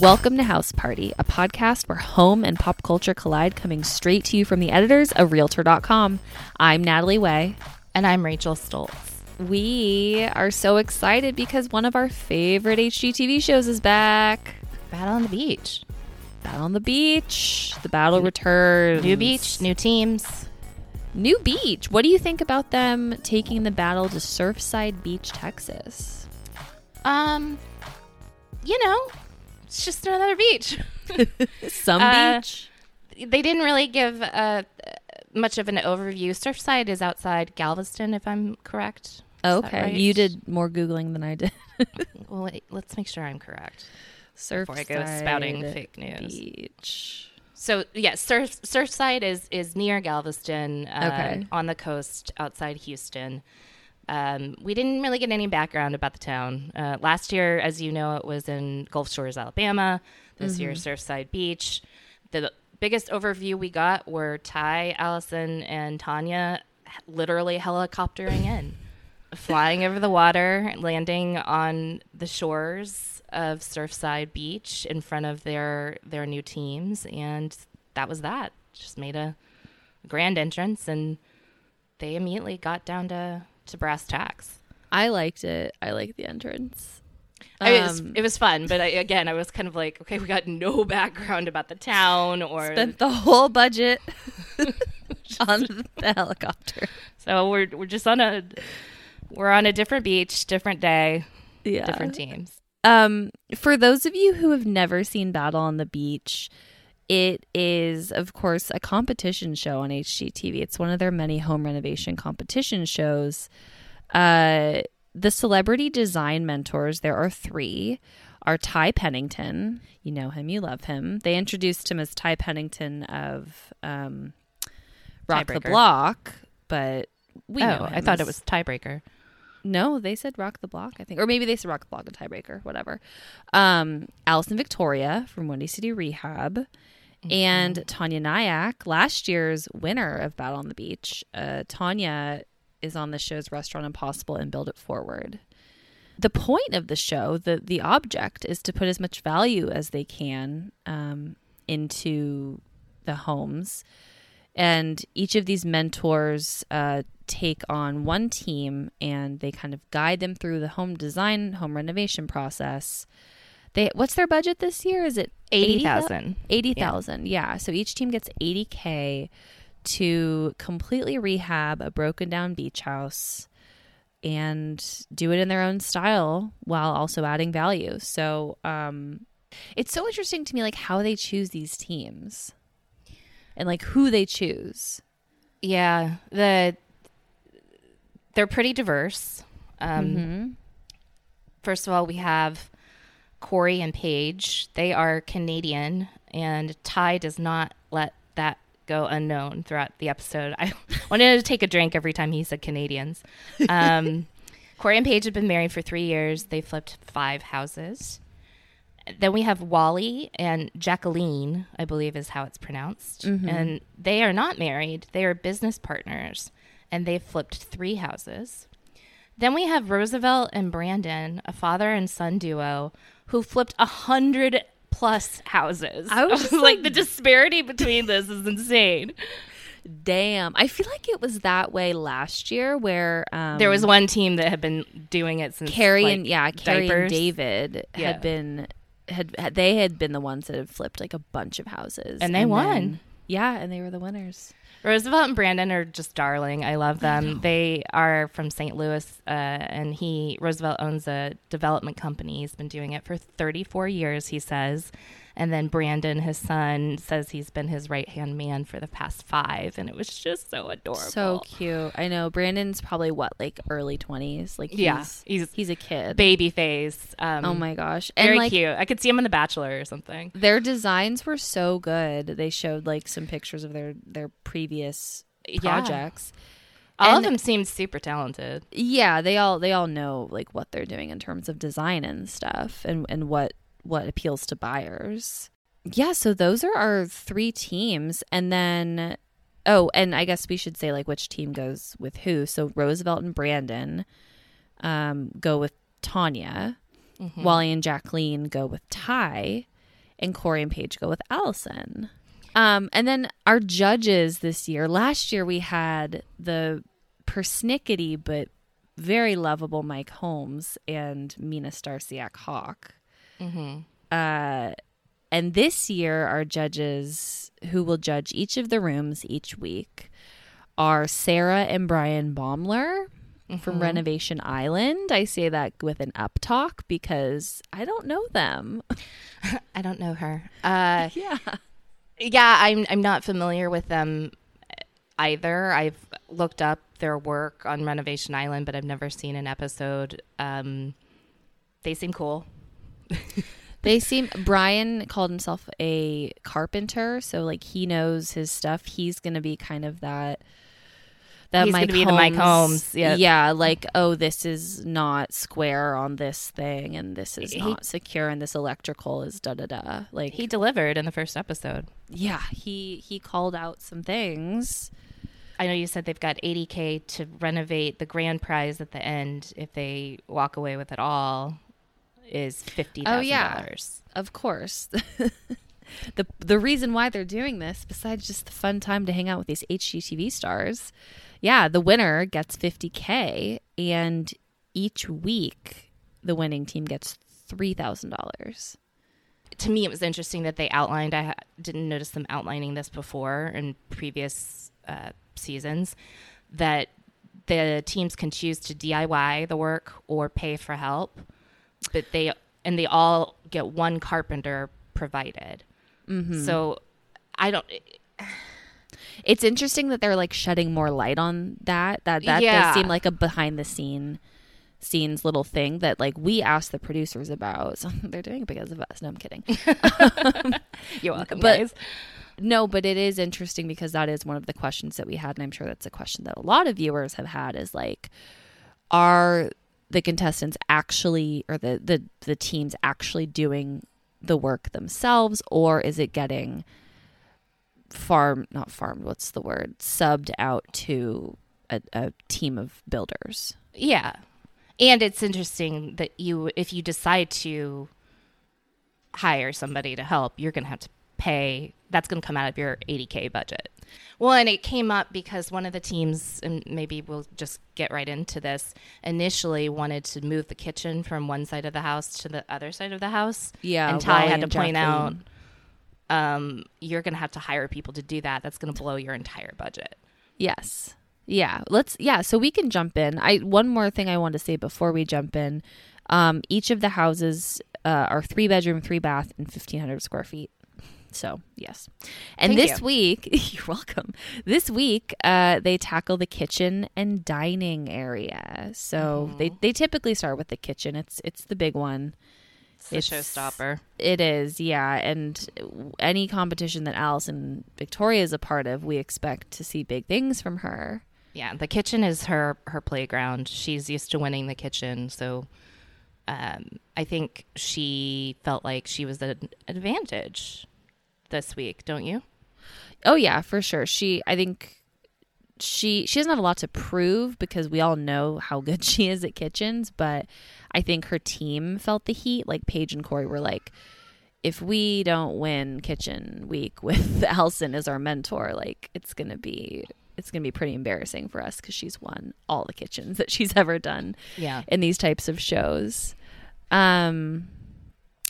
Welcome to House Party, a podcast where home and pop culture collide, coming straight to you from the editors of Realtor.com. I'm Natalie Way. And I'm Rachel Stoltz. We are so excited because one of our favorite HGTV shows is back Battle on the Beach. Battle on the Beach. The battle returns. New beach, new teams. New beach. What do you think about them taking the battle to Surfside Beach, Texas? Um, you know, it's just another beach. Some Uh, beach. they didn't really give uh, much of an overview. Surfside is outside Galveston, if I'm correct. Is Okay, right? you did more googling than I did. Well, wait, let's make sure I'm correct. Surfside Before I go spouting fake news. Beach. So yes, Surf, Surfside is is near Galveston, uh, Okay. on the coast outside Houston. Um, we didn't really get any background about the town. Uh, last year, as you know, it was in Gulf Shores, Alabama. This year, Surfside Beach. The biggest overview we got were Ty, Alison, and Tanya literally helicoptering in, flying over the water, landing on the shores of Surfside Beach in front of their their new teams, and that was that. Just made a grand entrance, and they immediately got down to to brass tacks. I liked it. I liked the entrance. I mean, it, was, Um, it was fun, but I, again, I was kind of like, okay, we got no background about the town, or spent the whole budget on the helicopter. so we're we're just on a we're on a different beach, different day, Yeah. different teams. Um, for those of you who have never seen Battle on the Beach, it is, of course, a competition show on HGTV. It's one of their many home renovation competition shows. Uh, the celebrity design mentors, there are three, are Ty Pennington. You know him, you love him. They introduced him as Ty Pennington of um, Rock the Block, but we know oh, I thought as- it was Ty Breaker. no, they said Rock the Block, I think. Or maybe they said Rock the Block and Ty Breaker, whatever. Um, Alison Victoria from Windy City Rehab and Tanya Nayak, last year's winner of Battle on the Beach. Uh, Tanya is on the show's Restaurant Impossible and Build It Forward. The point of the show, the the object, is to put as much value as they can um, into the homes and each of these mentors uh, take on one team and they kind of guide them through the home design home renovation process they what's their budget this year is it 80,000. 80000 yeah. so each team gets 80k to completely rehab a broken down beach house and do it in their own style while also adding value so um it's so interesting to me like how they choose these teams and like who they choose. Yeah, the they're pretty diverse. Um, First of all, we have Corey and Paige. They are Canadian, and Ty does not let that go unknown throughout the episode. I wanted to take a drink every time he said Canadians. Um, Corey and Paige have been married for three years. They flipped five houses. Then we have Wally and Jacqueline, I believe is how it's pronounced. And they are not married, they are business partners, and they flipped three houses. Then we have Roosevelt and Brandon, a father and son duo, who flipped a hundred plus houses. I was just like, like- the disparity between this is insane. Damn, I feel like it was that way last year, where um, There was one team that had been doing it since Carrie like, and yeah, Carrie and. David Yeah. had been had, had they had been the ones that had flipped like a bunch of houses, And they won. then- yeah, and they were the winners. Roosevelt and Brandon are just darling. I love them. they are from St. Louis, uh, and he Roosevelt owns a development company. He's been doing it for 34 years, he says. And then Brandon, his son, says he's been his right hand man for the past five, and it was just so adorable. So cute. I know Brandon's probably what like early twenties. Like he's, Yeah, he's he's- a kid. baby face. Um, oh my gosh, very like cute. I could see him in The Bachelor or something. their designs were so good. They showed like some pictures of their their previous Yeah. projects. All And- of them seem super talented. yeah they all they all know like what they're doing in terms of design and stuff and and what what appeals to buyers yeah so those are our three teams and then oh and i guess we should say like which team goes with who so roosevelt and brandon um go with tanya wally and jacqueline go with ty and Corey and Paige go with Alison. Um, and then our judges this year. Last year we had the persnickety but very lovable Mike Holmes and Mina Starsiak Hawk. Uh, and this year, our judges who will judge each of the rooms each week are Sarah and Brian Baumler from Renovation Island. I say that with an up talk because I don't know them. I don't know her. Uh, yeah. yeah, I'm I'm not familiar with them either. I've looked up their work on Renovation Island, but I've never seen an episode. Um, they seem cool. They seem Brian called himself a carpenter, so like he knows his stuff. He's gonna be kind of that. That He's Mike gonna be the Mike Holmes, yeah. yeah, like oh, this is not square on this thing, and this is He- not secure, and this electrical is da da da. Like He delivered in the first episode. yeah, he he called out some things. I know you said they've got 80k to renovate. The grand prize at the end, if they walk away with it all, is fifty thousand Oh, yeah. dollars. Of course. the the reason why they're doing this, besides just the fun time to hang out with these HGTV stars, yeah, the winner gets 50k, and each week the winning team gets three thousand dollars. To me, it was interesting that they outlined. I didn't notice them outlining this before in previous uh, seasons. That the teams can choose to DIY the work or pay for help, but they and they all get one carpenter provided. Mm-hmm. So I don't. It's interesting that they're like shedding more light on that. That that Yeah. does seem like a behind the scene scenes little thing that like we asked the producers about. So they're doing it because of us. No, I'm kidding. You're welcome, But- guys. No, but it is interesting because that is one of the questions that we had, and I'm sure that's a question that a lot of viewers have had is like, are the contestants actually or the the, the teams actually doing the work themselves, or is it getting farm not farmed, what's the word? Subbed out to a, a team of builders. Yeah. And it's interesting that you, if you decide to hire somebody to help, you're going to have to pay. That's going to come out of your 80K budget. Well, and it came up because one of the teams, and maybe we'll just get right into this, initially wanted to move the kitchen from one side of the house to the other side of the house. Yeah, And Ty Wally had to point out, um, you're going to have to hire people to do that. That's going to blow your entire budget. Yes. Yeah. Let's yeah, so we can jump in. I one more thing I want to say before we jump in. Um each of the houses uh, are 3 bedroom, 3 bath and 1500 square feet. So, yes. And Thank this you. week, you're welcome. This week, uh, they tackle the kitchen and dining area. So Mm-hmm. they, they typically start with the kitchen. It's it's the big one. It's the showstopper. It is, yeah. And any competition that Alison Victoria is a part of, we expect to see big things from her. Yeah, the kitchen is her her playground. She's used to winning the kitchen, so um, I think she felt like she was at an advantage this week. Don't you? Oh yeah, for sure. She I think she she doesn't have a lot to prove because we all know how good she is at kitchens, but I think her team felt the heat. Like Paige and Corey were like, if we don't win kitchen week with Alison as our mentor, like it's gonna be it's gonna be pretty embarrassing for us because she's won all the kitchens that she's ever done Yeah. in these types of shows. Um,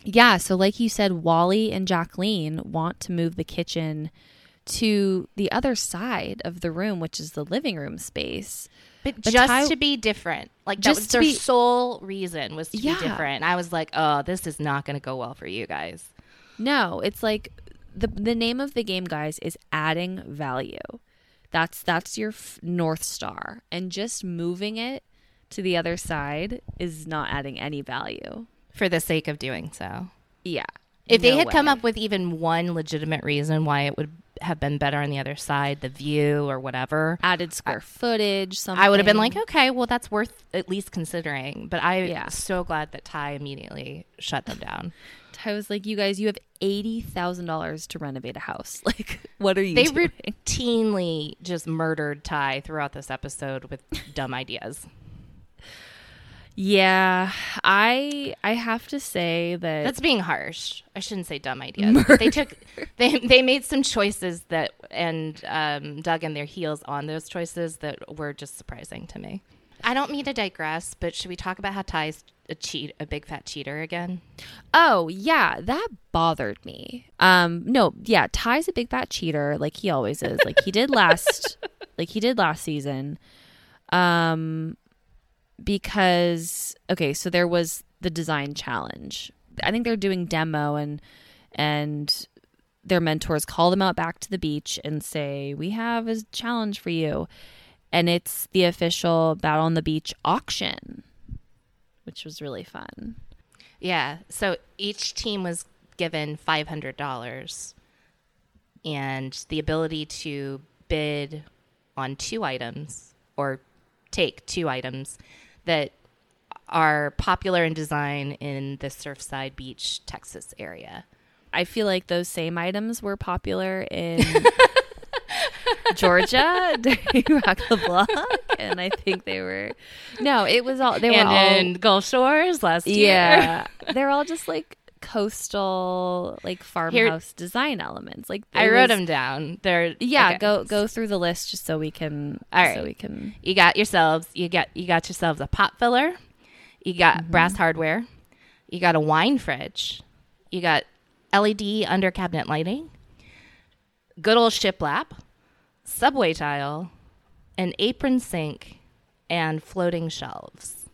yeah, so like you said, Wally and Jacqueline want to move the kitchen to the other side of the room, which is the living room space. But, But just Ty- to be different, like that Just was to their be- sole reason was to Yeah. be different. And I was like, oh, this is not going to go well for you guys. No, it's like the the name of the game, guys, is adding value. That's that's your f- north star, and just moving it to the other side is not adding any value. For the sake of doing so, Yeah. if they no had come up with even one legitimate reason why it would have been better on the other side, the view or whatever, added square footage, something I would have been like, okay, well, that's worth at least considering. But I'm Yeah. so glad that Ty immediately shut them down. I was like, you guys, you have eighty thousand dollars to renovate a house. Like, what are you They doing? routinely just murdered Ty throughout this episode with dumb ideas. Yeah, I I have to say that That's being harsh. I shouldn't say dumb ideas. but They took they they made some choices that and um, dug in their heels on those choices that were just surprising to me. I don't mean to digress, but should we talk about how Ty's a cheat a big fat cheater again? Oh, yeah, that bothered me. Um no, yeah, Ty's a big fat cheater like he always is. Like he did last like he did last season. Um because okay, so there was the design challenge. I think they're doing demo and and their mentors call them out back to the beach and say, "We have a challenge for you." And it's the official Battle on the Beach auction, which was really fun. Yeah. So each team was given five hundred dollars and the ability to bid on two items or take two items that are popular in design in the Surfside Beach, Texas area. I feel like those same items were popular in Georgia during Rock the Block, and I think they were no, it was all they were and all in Gulf Shores last year. yeah, they're all just like coastal like farmhouse design elements. Like I wrote was- them down. They're Yeah, okay. go go through the list just so we can. All so we can. You got yourselves. You got you got yourselves a pot filler. You got mm-hmm. brass hardware. You got a wine fridge. You got LED under cabinet lighting. Good old shiplap, subway tile, an apron sink, and floating shelves.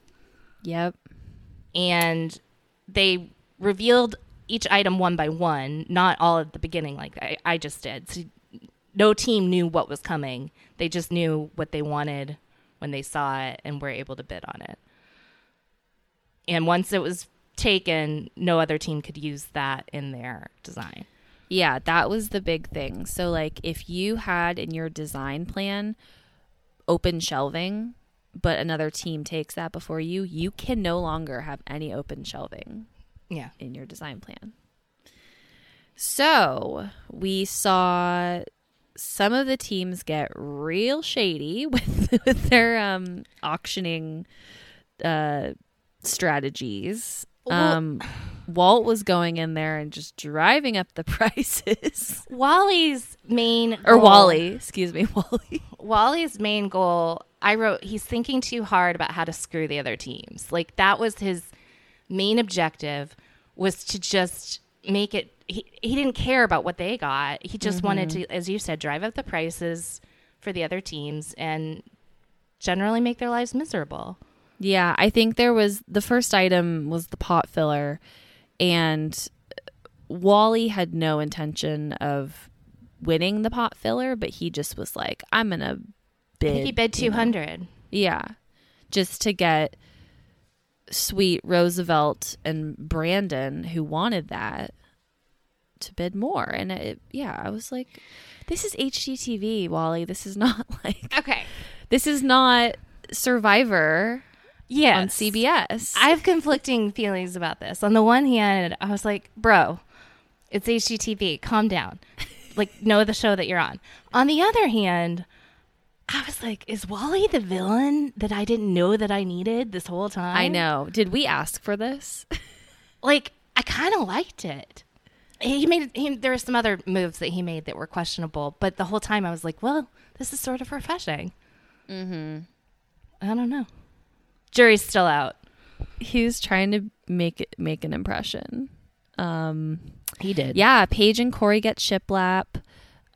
Yep. and they revealed each item one by one, not all at the beginning like I, I just did. So no team knew what was coming. They just knew what they wanted when they saw it and were able to bid on it. And once it was taken, no other team could use that in their design. Yeah, that was the big thing. So, like, if you had in your design plan open shelving, but another team takes that before you, you can no longer have any open shelving Yeah. in your design plan. So, we saw some of the teams get real shady with, with their um, auctioning uh, strategies. Well- Um, Walt was going in there and just driving up the prices. Wally's main or goal- Wally, excuse me, Wally. Wally's main goal, I wrote, he's thinking too hard about how to screw the other teams. Like that was his main objective was to just make it he, he didn't care about what they got. He just mm-hmm. wanted to as you said drive up the prices for the other teams and generally make their lives miserable. Yeah, I think there was the first item was the pot filler, and Wally had no intention of winning the pot filler, but he just was like, "I'm gonna bid." he bid you know. 200. Yeah, just to get sweet Roosevelt and Brandon, who wanted that, to bid more. And it, yeah, I was like, "This is HGTV, Wally. This is not like Okay. this is not Survivor Yeah. on CBS." I have conflicting feelings about this. On the one hand, I was like, bro, it's HGTV. Calm down. Like, know the show that you're on. On the other hand, I was like, is Wally the villain that I didn't know that I needed this whole time? I know. Did we ask for this? Like, I kind of liked it. He made he, there were some other moves that he made that were questionable, but the whole time I was like, well, this is sort of refreshing. Mm-hmm. I don't know. Jury's still out. He's trying to make it make an impression. Um, He did. yeah, Paige and Corey get shiplap.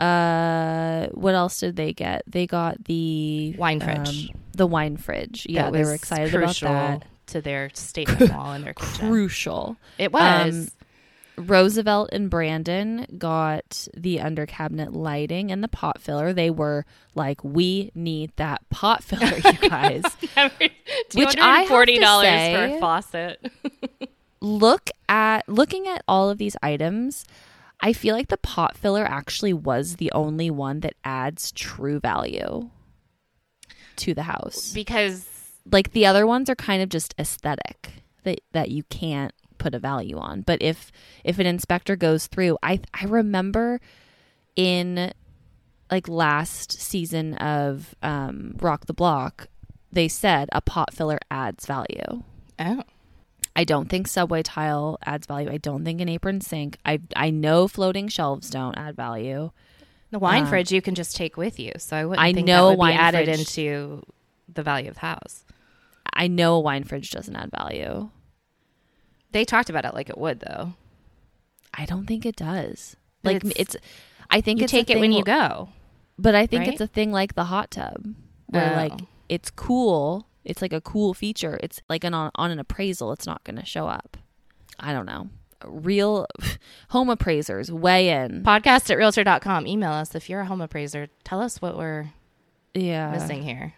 Uh, what else did they get? They got the Wine fridge. um, the wine fridge. Yeah, they were excited about that. to their statement wall in their kitchen. Crucial. It was. Roosevelt and Brandon got the under cabinet lighting and the pot filler. They were like, "We need that pot filler, you guys." Which I $240 say- for a faucet. look at looking at all of these items i feel like the pot filler actually was the only one that adds true value to the house. Because like the other ones are kind of just aesthetic that that you can't put a value on. But if if an inspector goes through i i remember in like last season of um rock the block they said a pot filler adds value. Oh. I don't think subway tile adds value. I don't think an apron sink. I I know floating shelves don't add value. The wine Um, fridge you can just take with you, so I wouldn't I think know would wine be added fridge- into the value of the house. I know a wine fridge doesn't add value. They talked about it like it would, though. I don't think it does. But Like it's- it's, I think You it's a take it when you go. But I think right? it's a thing like the hot tub, where Oh. like it's cool. It's like a cool feature. It's like an on, on an appraisal. It's not going to show up. I don't know. Real home appraisers weigh in. Podcast at realtor.com. Email us if you're a home appraiser. Tell us what we're Yeah, missing here.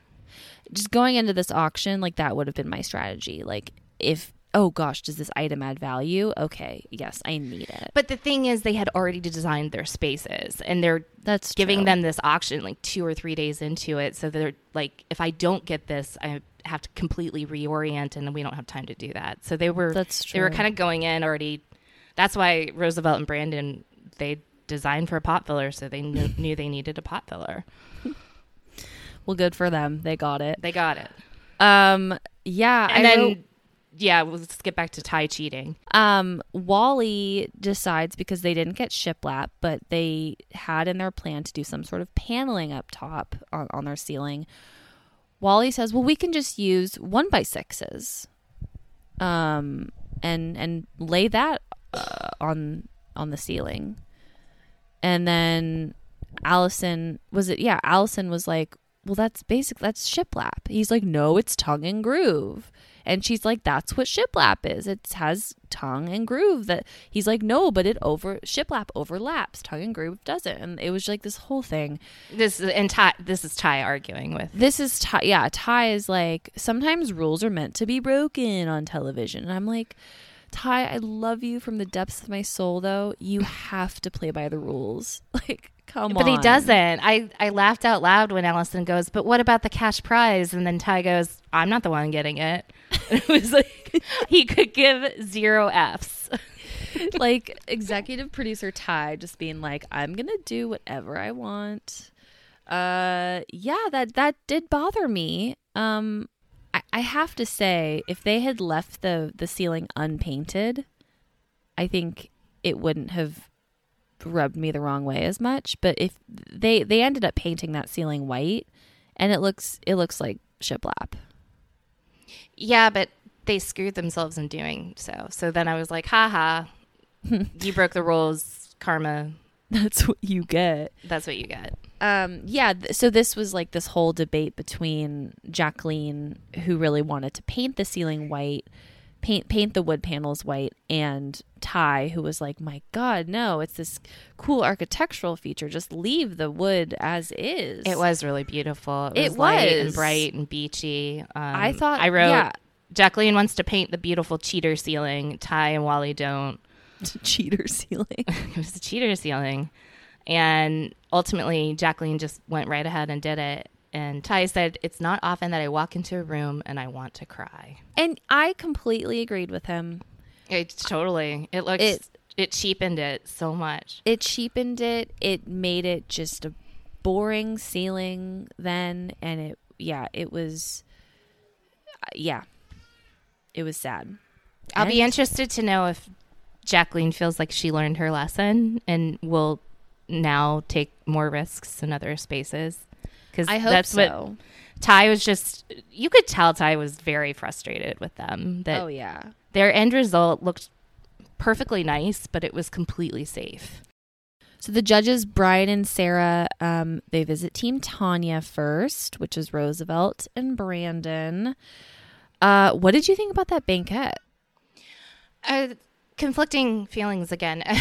just going into this auction, like that would have been my strategy. Like if oh gosh, does this item add value? Okay, yes, I need it. But the thing is, they had already designed their spaces and they're That's giving true. them this auction like two or three days into it. So they're like, if I don't get this, I have to completely reorient and we don't have time to do that. So they were, That's true. they were kind of going in already. That's why Roosevelt and Brandon, they designed for a pot filler. So they knew, knew they needed a pot filler. well, good for them. They got it. They got it. Um, yeah, And I then, wrote- yeah, let's get back to Ty cheating. um, Wally decides because they didn't get shiplap, but they had in their plan to do some sort of paneling up top on, on their ceiling. Wally says, "Well, we can just use one by sixes, um, and and lay that uh, on on the ceiling." And then Alison was it? Yeah, Alison was like, "Well, that's basic. That's shiplap." He's like, "No, it's tongue and groove." And she's like, "That's what shiplap is. It has tongue and groove." That he's like, "No, but it over shiplap overlaps. Tongue and groove doesn't." And it was like this whole thing. This and Ty, this is Ty arguing with. This is Ty. Yeah, Ty is like sometimes rules are meant to be broken on television, and I'm like, Ty, I love you from the depths of my soul. Though you have to play by the rules. Like, come But on. he doesn't. I, I laughed out loud when Alison goes, But what about the cash prize? And then Ty goes, I'm not the one getting it. it was like he could give zero F's. like executive producer Ty just being like, I'm gonna do whatever I want. Uh, yeah, that that did bother me. Um, I, I have to say, if they had left the the ceiling unpainted, I think it wouldn't have rubbed me the wrong way as much. But if they they ended up painting that ceiling white, and it looks it looks like shiplap. Yeah, but they screwed themselves in doing so. So then I was like, haha, you broke the rules, karma. That's what you get. That's what you get. um yeah th- so this was like this whole debate between jacqueline who really wanted to paint the ceiling white paint paint the wood panels white and ty who was like my god no it's this cool architectural feature just leave the wood as is It was really beautiful. It It was, light and bright and beachy. Um, I thought- I wrote yeah. Jacqueline wants to paint the beautiful cheater ceiling. Ty and Wally don't. cheater ceiling it was the cheater ceiling. And ultimately, Jacqueline just went right ahead and did it. And Ty said, It's not often that I walk into a room and I want to cry. and i completely agreed with him It totally, it looks, It- it, cheapened it so much. it cheapened it it made it just a boring ceiling then and it yeah it was yeah it was sad I'll be interested to know if Jacqueline feels like she learned her lesson and will now take more risks in other spaces. Because i hope that's what Ty was just. You could tell Ty was very frustrated with them. That oh yeah their end result looked perfectly nice, but it was completely safe. So the judges, Brian and Sarah, um, they visit Team Tanya first, which is Roosevelt and Brandon. Uh, what did you think about that banquet? Uh, conflicting feelings again.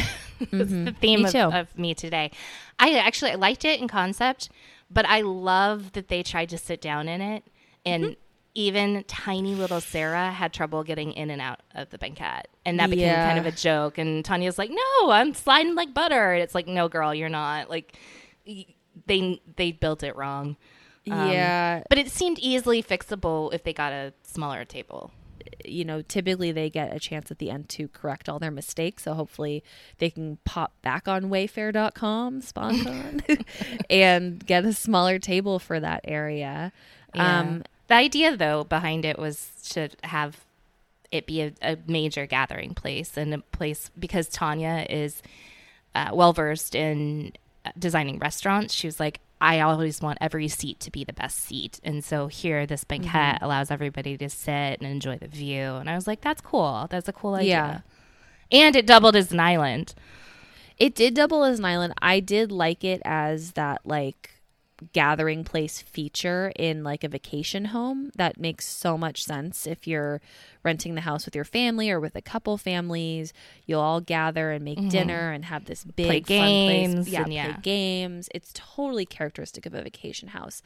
It's the theme Me of, of me today. I actually liked it in concept, but I love that they tried to sit down in it, and Mm-hmm. even tiny little Sarah had trouble getting in and out of the banquet, and that became kind of a joke. And Tanya's like, "No, I'm sliding like butter." And it's like, "No, girl, you're not." Like they they built it wrong. Um, yeah, But it seemed easily fixable if they got a smaller table. You know, typically they get a chance at the end to correct all their mistakes. So hopefully they can pop back on wayfair.com, SponCon, and get a smaller table for that area. Um, the idea though behind it was to have it be a, a major gathering place and a place because Tanya is uh, well versed in uh, designing restaurants. She was like, I always want every seat to be the best seat. And so here, this banquet Mm-hmm. allows everybody to sit and enjoy the view. And I was like, that's cool. That's a cool idea. Yeah. And it doubled as an island. It did double as an island. I did like it as that like gathering place feature in like a vacation home. That makes so much sense if you're renting the house with your family or with a couple families. You'll all gather and make dinner and have this big Play fun games place. Yeah, and yeah. play games. It's totally characteristic of a vacation house.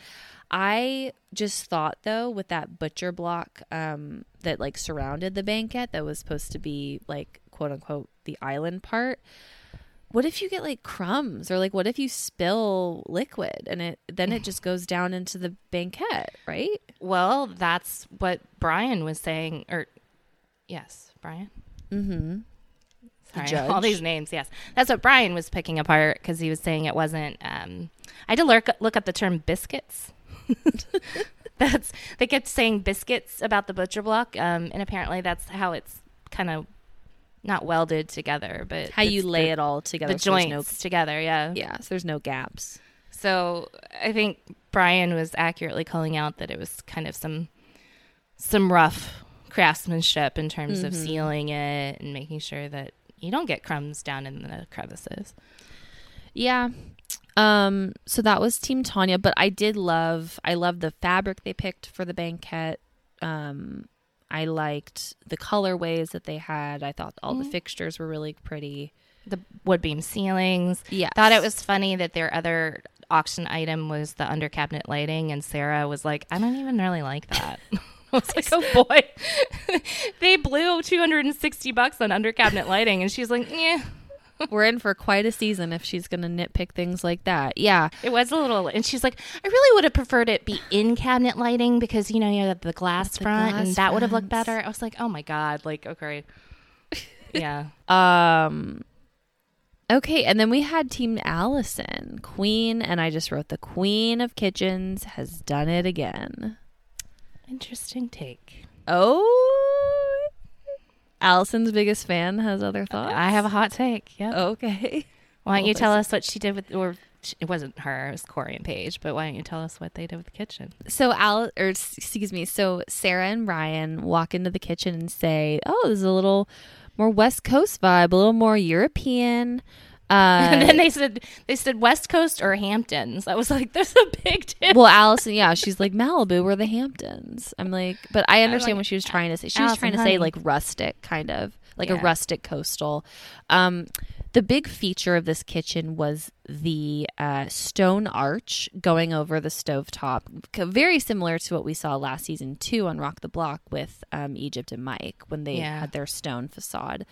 I just thought though with that butcher block um, that like surrounded the banquet that was supposed to be like quote unquote the island part what if you get like crumbs or like what if you spill liquid and it then it just goes down into the banquet right Well, that's what Brian was saying. Or, yes, Brian? mm-hmm Sorry, judge. all these names. Yes, that's what Brian was picking apart because he was saying it wasn't. Um, I had to look look up the term biscuits. that's they kept saying biscuits about the butcher block, um, and apparently that's how it's kind of not welded together, but how you lay the, it all together the so joints together. Yeah. yeah so there's no gaps So I think Brian was accurately calling out that it was kind of some some rough craftsmanship in terms of Mm-hmm. sealing it and making sure that you don't get crumbs down in the crevices. yeah um so that was team tanya but i did love i love the fabric they picked for the banquet um i liked the colorways that they had i thought all the mm. fixtures were really pretty The wood beam ceilings. yeah Thought it was funny that their other auction item was the under cabinet lighting, and Sarah was like, "I don't even really like that." I was like, "Oh boy, they blew two hundred and sixty bucks on under cabinet lighting," and she's like, "Yeah." We're in for quite a season if she's gonna nitpick things like that yeah It was a little, and she's like, I really would have preferred it be in cabinet lighting because you know you have the glass front, glass and that would have looked better. I was like, oh my god, like okay, yeah. Um Okay, and then we had Team Alison, Queen, and I just wrote the Queen of Kitchens has done it again. Interesting take. Oh, Alison's biggest fan has other thoughts. I have a hot take. Yeah. Okay. why don't you tell us what she did with, or it wasn't her, it was Corey and Paige, but why don't you tell us what they did with the kitchen? So Al, or excuse me, so Sarah and Ryan walk into the kitchen and say, "Oh, there's a little more West Coast vibe, a little more European." Uh, and then they said they said West Coast or Hamptons. I was like, there's a big difference. well, Alison, yeah, she's like Malibu or the Hamptons. I'm like, but I understand like, what she was trying to say. She was trying to honey. say like rustic, kind of like a rustic coastal. Um, the big feature of this kitchen was the uh, stone arch going over the stovetop, very similar to what we saw last season too on Rock the Block with um, Egypt and Mike when they Yeah. had their stone facade.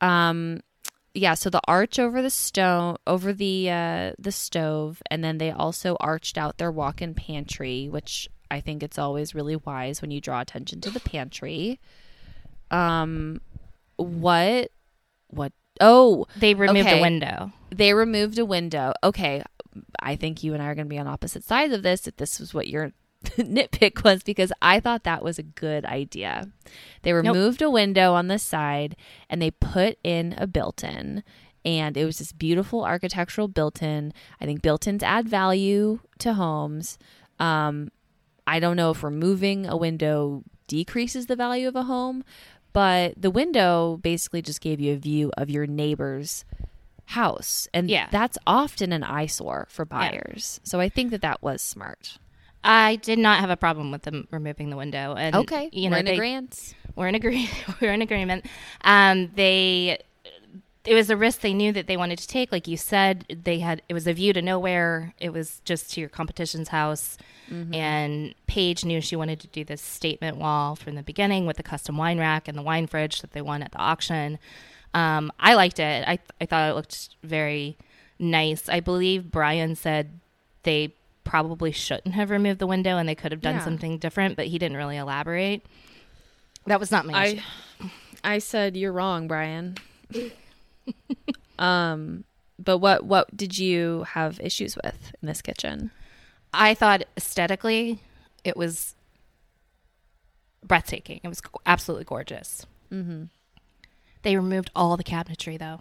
Um, yeah, so the arch over the stone over the uh the stove and then they also arched out their walk-in pantry, which I think it's always really wise when you draw attention to the pantry. Um what what oh, they removed okay. a window. they removed a window. Okay, I think you and I are going to be on opposite sides of this if this was what your nitpick was because I thought that was a good idea. They removed a window on the side and they put in a built-in and it was this beautiful architectural built-in. I think built-ins add value to homes. Um I don't know if removing a window decreases the value of a home, but the window basically just gave you a view of your neighbor's house. And Yeah. that's often an eyesore for buyers. So I think that that was smart. I did not have a problem with them removing the window. And Okay. you we're know, in they, agreement. we're in agree we're in agreement. Um, they it was a risk they knew that they wanted to take. Like you said, they had it was a view to nowhere. It was just to your competition's house. And Paige knew she wanted to do this statement wall from the beginning with the custom wine rack and the wine fridge that they won at the auction. Um, I liked it. I I thought it looked very nice. I believe Brian said they probably shouldn't have removed the window and they could have done Yeah. something different, but he didn't really elaborate. That was not my issue. I I said you're wrong, Brian. um but what what did you have issues with in this kitchen? I thought aesthetically it was breathtaking. It was absolutely gorgeous. Mm-hmm. They removed all the cabinetry though.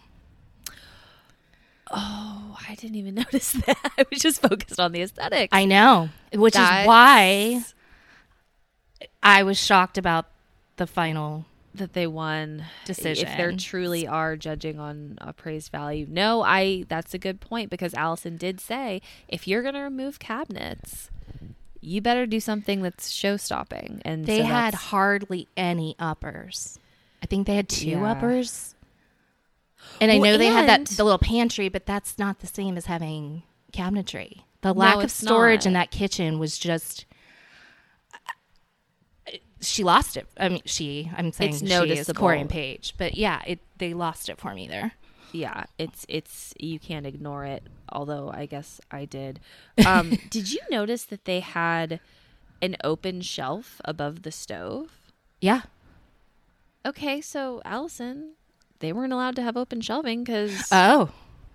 Oh, I didn't even notice that. I was just focused on the aesthetics. I know, which That's- is why I was shocked about the final. that they won Decision. If they truly are judging on appraised value, no, I. That's a good point because Alison did say if you're going to remove cabinets, you better do something that's show stopping. And They so had hardly any uppers. I think they had two Yeah. uppers. And I Well, know they had that the little pantry, but that's not the same as having cabinetry. The lack of it's storage in that kitchen was just she lost it. I mean, she. I'm saying It's she is noticeable. Corey and Paige, but yeah, it they lost it for me there. yeah, it's it's you can't ignore it. Although I guess I did. Um, did you notice that they had an open shelf above the stove? Yeah, Okay, so Alison, they weren't allowed to have open shelving because Oh,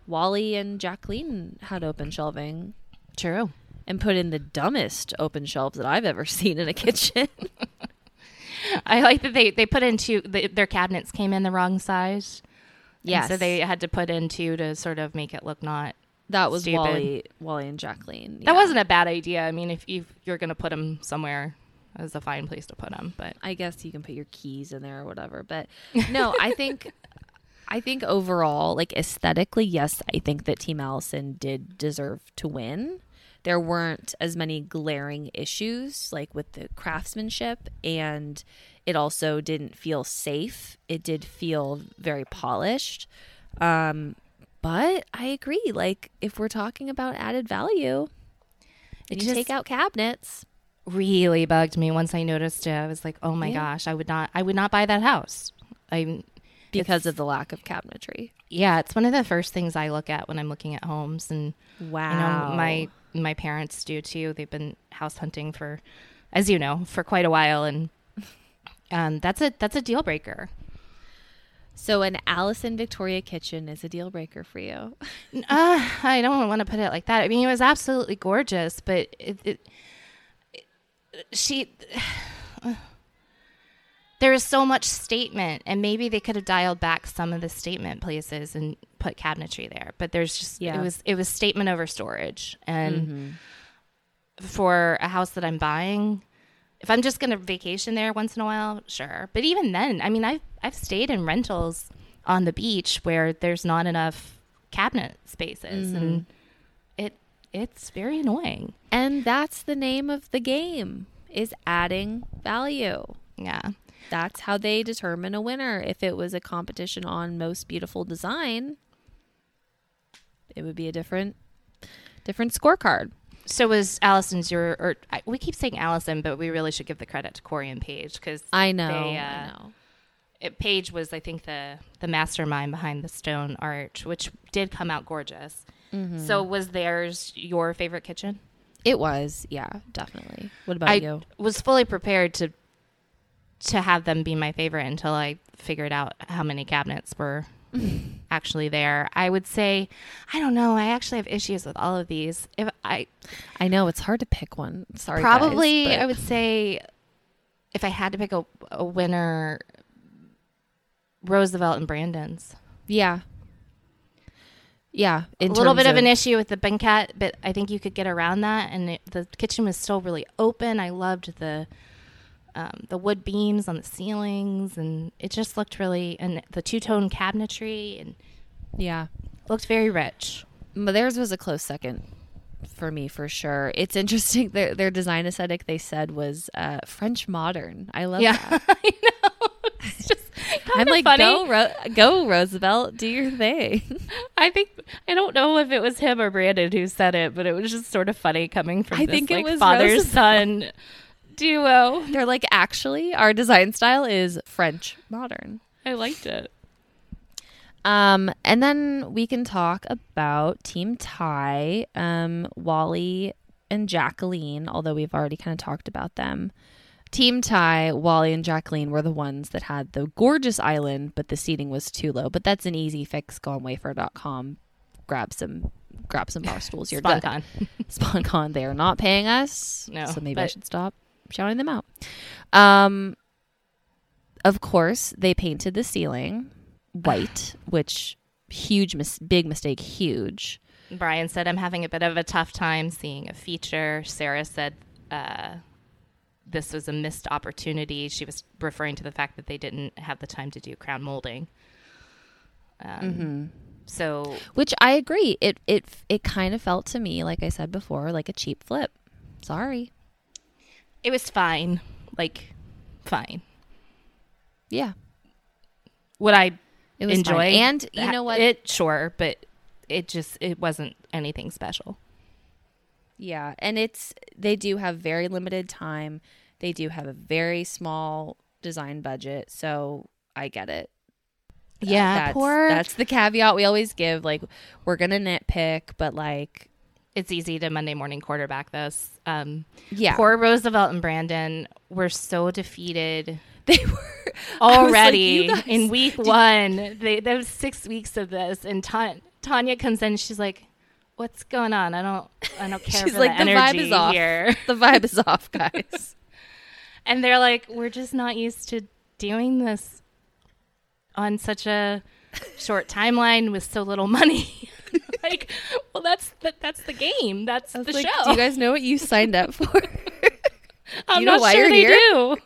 Wally and Jacqueline had open shelving true. and put in the dumbest open shelves that I've ever seen in a kitchen. I like that they they put in two. The, their cabinets came in the wrong size. Yeah. so they had to put in two to sort of make it look not. that was stupid. Wally, Wally and Jacqueline. That wasn't a bad idea. I mean, if you you're gonna put them somewhere, that's a fine place to put them. But I guess you can put your keys in there or whatever. But no, I think I think overall, like aesthetically, yes, I think that Team Alison did deserve to win. There weren't as many glaring issues like with the craftsmanship and it also didn't feel safe. It did feel very polished. Um but I agree like if we're talking about added value, and you take out cabinets. really bugged me once I noticed it. I was like, oh my Yeah. gosh, I would not. I would not buy that house. I because of the lack of cabinetry. yeah, it's one of the first things I look at when I'm looking at homes, and Wow. I know my my parents do too. They've been house hunting for, as you know, for quite a while, and um, that's a that's a deal breaker. So an Alison Victoria kitchen is a deal breaker for you. Uh, I don't want to put it like that. I mean, it was absolutely gorgeous, but it, it, it she there is so much statement, and maybe they could have dialed back some of the statement places and put cabinetry there. But there's just Yeah. it was it was statement over storage, and mm-hmm. for a house that I'm buying. If I'm just going to vacation there once in a while, sure. But even then, I mean, I've I've stayed in rentals on the beach where there's not enough cabinet spaces, and mm-hmm. it it's very annoying. And that's the name of the game is adding value. Yeah, That's how they determine a winner. If it was a competition on most beautiful design, it would be a different different scorecard. So was Alison's your or I, we keep saying Alison, but we really should give the credit to Corey and Paige because I know. They, I uh, know. it, Paige was I think the the mastermind behind the stone arch, which did come out gorgeous. So was theirs your favorite kitchen? It was, yeah, definitely. What about I you? was fully prepared to to have them be my favorite until I figured out how many cabinets were actually there. I would say, I don't know. I actually have issues with all of these. If I I know it's hard to pick one. Sorry, probably, guys, I would say, if I had to pick a, a winner, Roosevelt and Brandon's. yeah, yeah. a little bit of, an issue with the banquette, but I think you could get around that. And it, the kitchen was still really open. I loved the um, the wood beams on the ceilings, and it just looked really and the two tone cabinetry and Yeah, looked very rich. but theirs was a close second for me for sure. It's interesting. Their their design aesthetic they said was uh, French modern. I love Yeah, that. I know. It's just I'm like, funny. go, Ro- go, Roosevelt, do your thing. I think I don't know if it was him or Brandon who said it, but it was just sort of funny coming from I this think it like was father Roosevelt. son duo. They're like, actually, our design style is French modern. I liked it. Um, and then we can talk about Team Ty, um, Wally and Jacqueline, although we've already kind of talked about them. Team Ty, Wally and Jacqueline were the ones that had the gorgeous island, but the seating was too low. But that's an easy fix. Go on wayfair.com, grab some grab some bar stools. You're done. SponCon. SponCon, they are not paying us. No, So maybe I should stop. Shouting them out. Um, of course, they painted the ceiling white, which huge, mis- big mistake, huge. Brian said, I'm having a bit of a tough time seeing a feature. Sarah said, uh, this was a missed opportunity. She was referring to the fact that they didn't have the time to do crown molding. Um, So, Which I agree. It it it kind of felt to me, like I said before, like a cheap flip. Sorry. It was fine. Like, fine. Yeah, Would I it was enjoy? fine. And you that- know what? It sure, but it just it wasn't anything special. Yeah, and it's they do have very limited time. They do have a very small design budget, so I get it. Yeah, that's, poor. That's the caveat we always give. Like, we're gonna nitpick, but like, it's easy to Monday morning quarterback this. Um, yeah, Poor Roosevelt and Brandon were so defeated they were like, already guys- in week one. They there was six weeks of this, and Ta- Taniya comes in. She's like, "What's going on? I don't, I don't care She's for like, the the vibe energy is off. here." the vibe is off, guys. And they're like, "We're just not used to doing this on such a short timeline with so little money." like, well, that's the, that's the game. That's the like, show. do you guys know what you signed up for? I'm you know not why sure you're they here? do.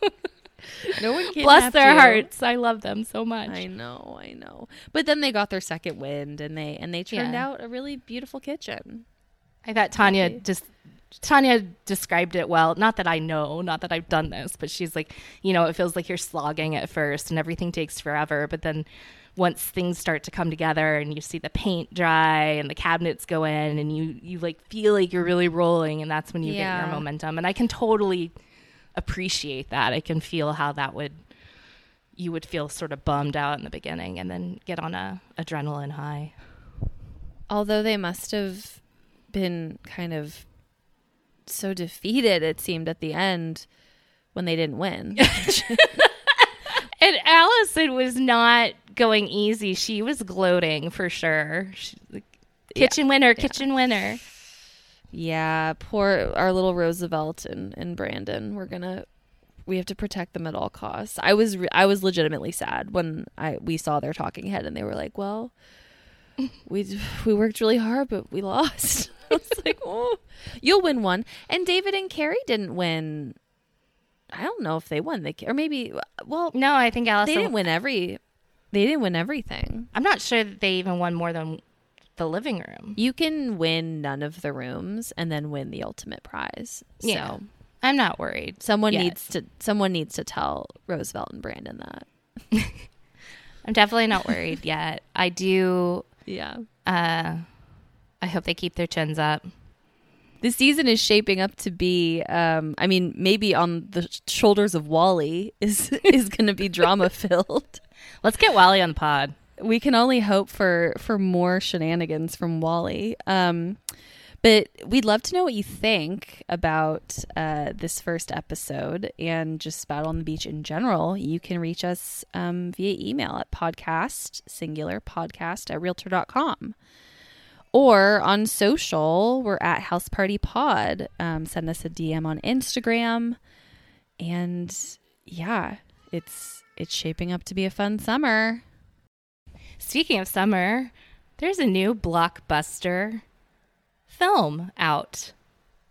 no one can Bless their hearts. I love them so much. I know, I know. But then they got their second wind, and they and they turned Yeah. out a really beautiful kitchen. I thought Taniya Okay. just Taniya described it well. Not that I know, not that I've done this, but she's like, you know, it feels like you're slogging at first and everything takes forever, but then once things start to come together and you see the paint dry and the cabinets go in and you you like feel like you're really rolling and that's when you get your momentum. And I can totally appreciate that. I can feel how that would you would feel sort of bummed out in the beginning and then get on a adrenaline high. Although they must have been kind of so defeated, it seemed at the end when they didn't win. And Alison was not going easy. She was gloating for sure. She, like, kitchen winner, kitchen winner. yeah, poor our little Roosevelt and, and Brandon. We're gonna we have to protect them at all costs. I was re- I was legitimately sad when I we saw their talking head and they were like, "Well, we we worked really hard, but we lost." I was like, "Oh, you'll win one." And David and Carrie didn't win. I don't know if they won the or maybe well No, I think Alison. they didn't win every they didn't win everything. I'm not sure that they even won more than the living room. You can win none of the rooms and then win the ultimate prize. Yeah. So I'm not worried. someone Yet. needs to someone needs to tell Roosevelt and Brandon that. I'm definitely not worried yet. I do. Yeah. Uh, I hope they keep their chins up. The season is shaping up to be um I mean maybe on the shoulders of Wally is is going to be drama filled. Let's get Wally on the pod. we can only hope for for more shenanigans from Wally. Um, but we'd love to know what you think about uh, this first episode and just Battle on the Beach in general. You can reach us um, via email at podcast, singular podcast at realtor.com. Or on social, we're at House Party Pod. Um, send us a DM on Instagram. And yeah, it's it's shaping up to be a fun summer. Speaking of summer, there's a new blockbuster film out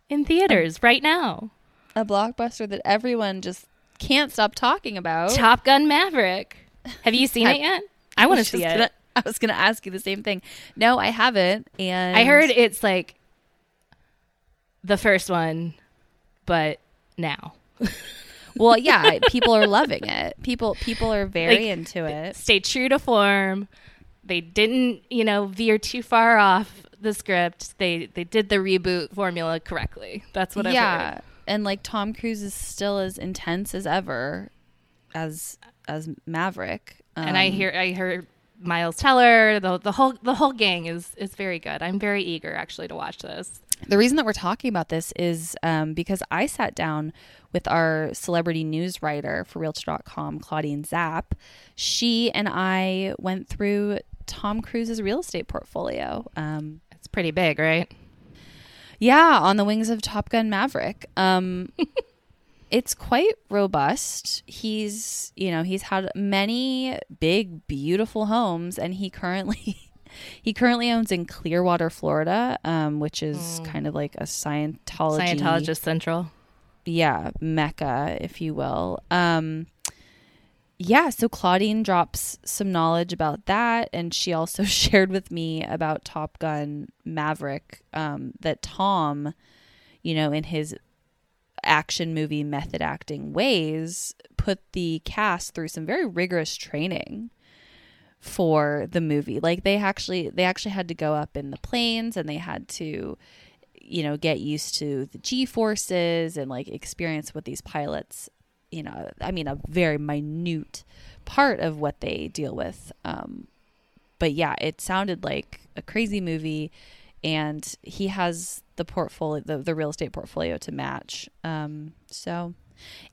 in theaters right now. a blockbuster that everyone just can't stop talking about. Top Gun Maverick. Have you seen I- it yet? I want to see it. gonna- I was going to ask you the same thing. No, I haven't. And I heard it's like the first one, but now. Well, yeah, people are loving it. People people are very Like, into it. Stay true to form. They didn't, you know, veer too far off the script. They they did the reboot formula correctly. That's what I've yeah, heard. and like Tom Cruise is still as intense as ever as as Maverick. and I Um, hear I heard Miles Teller, the the whole the whole gang is is very good. I'm very eager actually to watch this. The reason that we're talking about this is um, because I sat down with our celebrity news writer for Realtor.com, Claudine Zap. She and I went through Tom Cruise's real estate portfolio. Um, It's pretty big, right? yeah, on the wings of Top Gun Maverick. Um, it's quite robust. He's, you know, he's had many big, beautiful homes, and he currently he currently owns in Clearwater, Florida, um, which is mm. kind of like a Scientology Scientologist central. Yeah, mecca, if you will. Um, yeah, so Claudine drops some knowledge about that, and she also shared with me about Top Gun Maverick um, that Tom, you know, in his action movie method acting ways, put the cast through some very rigorous training for the movie. Like they actually they actually had to go up in the planes and they had to you know get used to the G forces and like experience what these pilots you know I mean a very minute part of what they deal with um but yeah it sounded like a crazy movie and he has the portfolio the, the real estate portfolio to match um so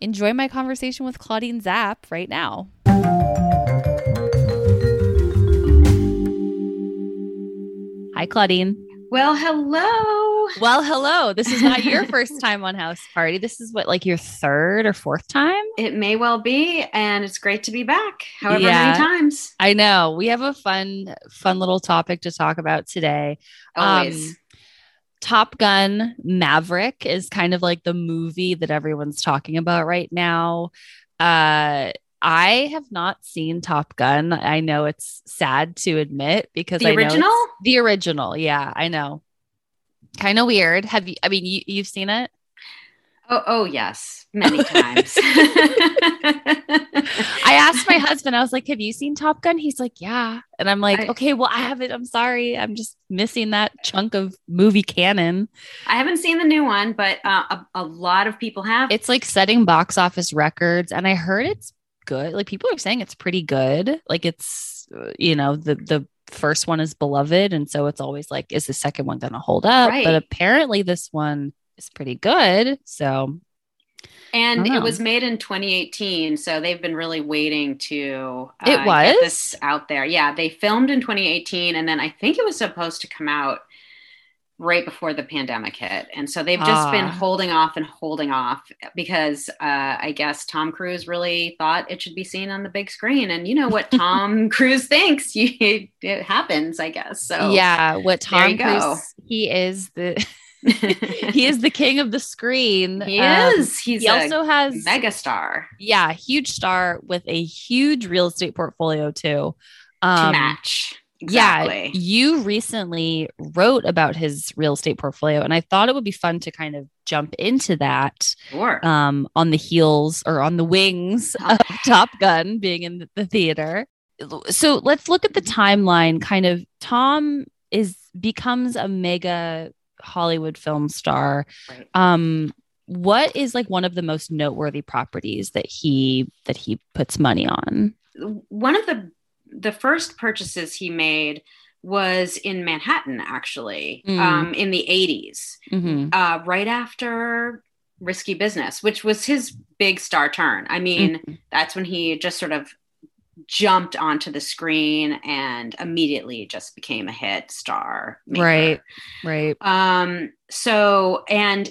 enjoy my conversation with Claudine Zap right now. Hi, Claudine. Well, hello. Well, hello. This is not your first time on House Party. This is what, like your third or fourth time? It may well be. And it's great to be back, however yeah, many times. I know. We have a fun, fun little topic to talk about today. Always. Um, Top Gun Maverick is kind of like the movie that everyone's talking about right now. Uh, I have not seen Top Gun. I know it's sad to admit because the I original, the original. Yeah, I know. Kind of weird. Have you? I mean, you, you've seen it? Oh, oh yes, many times. I asked my husband. I was like, "Have you seen Top Gun?" He's like, "Yeah," and I'm like, I, "Okay, well, I haven't. I'm sorry. I'm just missing that chunk of movie canon." I haven't seen the new one, but uh, a, a lot of people have. It's like setting box office records, and I heard it's good. Like people are saying it's pretty good. Like it's uh, you know the the first one is beloved, and so it's always like, is the second one going to hold up? Right. But apparently, this one is pretty good. So. And it was made in 2018, so they've been really waiting to uh, it was get this out there. Yeah, they filmed in 2018, and then I think it was supposed to come out right before the pandemic hit. And so they've just been ah. holding off and holding off because uh, I guess Tom Cruise really thought it should be seen on the big screen. And you know what Tom Cruise thinks, it happens, I guess. So yeah, what Tom Cruise, go. he is the. he is the king of the screen. He um, is. He's he also has mega star. Yeah, huge star with a huge real estate portfolio too. Um, to match. Exactly. Yeah, you recently wrote about his real estate portfolio, and I thought it would be fun to kind of jump into that. Sure. Um, on the heels or on the wings of Top Gun being in the theater. So let's look at the timeline. Kind of, Tom is becomes a mega Hollywood film star. Right. Um, what is like one of the most noteworthy properties that he that he puts money on? One of the the first purchases he made was in Manhattan, actually, mm. um, in the 80s, mm-hmm. uh, right after Risky Business, which was his big star turn. I mean, mm-hmm. that's when he just sort of jumped onto the screen and immediately just became a hit star. Maker. Right, right. Um, so, and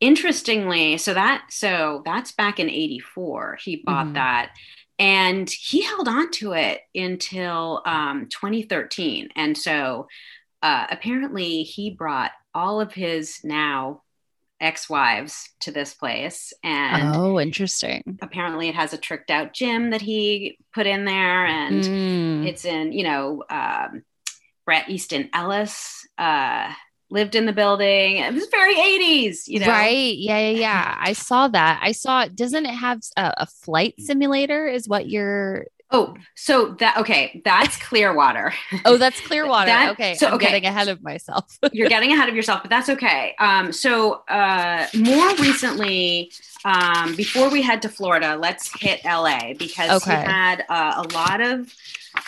interestingly, so that, so that's back in 84, he bought mm-hmm. that and he held on to it until um, 2013 and so uh, apparently he brought all of his now ex-wives to this place and oh interesting apparently it has a tricked out gym that he put in there and mm. it's in you know um, bret easton ellis uh, lived in the building. It was very 80s, you know. Right. Yeah, yeah, yeah. I saw that. I saw doesn't it have a, a flight simulator is what you're Oh, so that okay, that's Clearwater. oh, that's Clearwater. that, okay, so I'm okay. getting ahead of myself. You're getting ahead of yourself, but that's okay. Um, so uh, more recently, um, before we head to Florida, let's hit LA because okay. he had uh, a lot of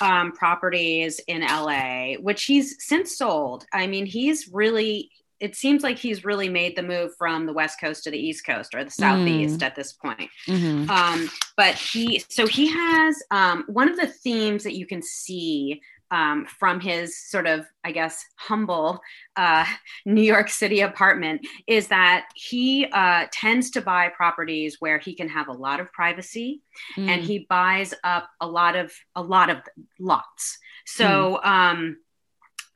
um, properties in LA, which he's since sold. I mean, he's really it seems like he's really made the move from the west coast to the east coast or the southeast mm. at this point mm-hmm. um, but he so he has um, one of the themes that you can see um, from his sort of, I guess, humble uh, New York City apartment is that he uh, tends to buy properties where he can have a lot of privacy, mm. and he buys up a lot of a lot of lots. So. Mm. Um,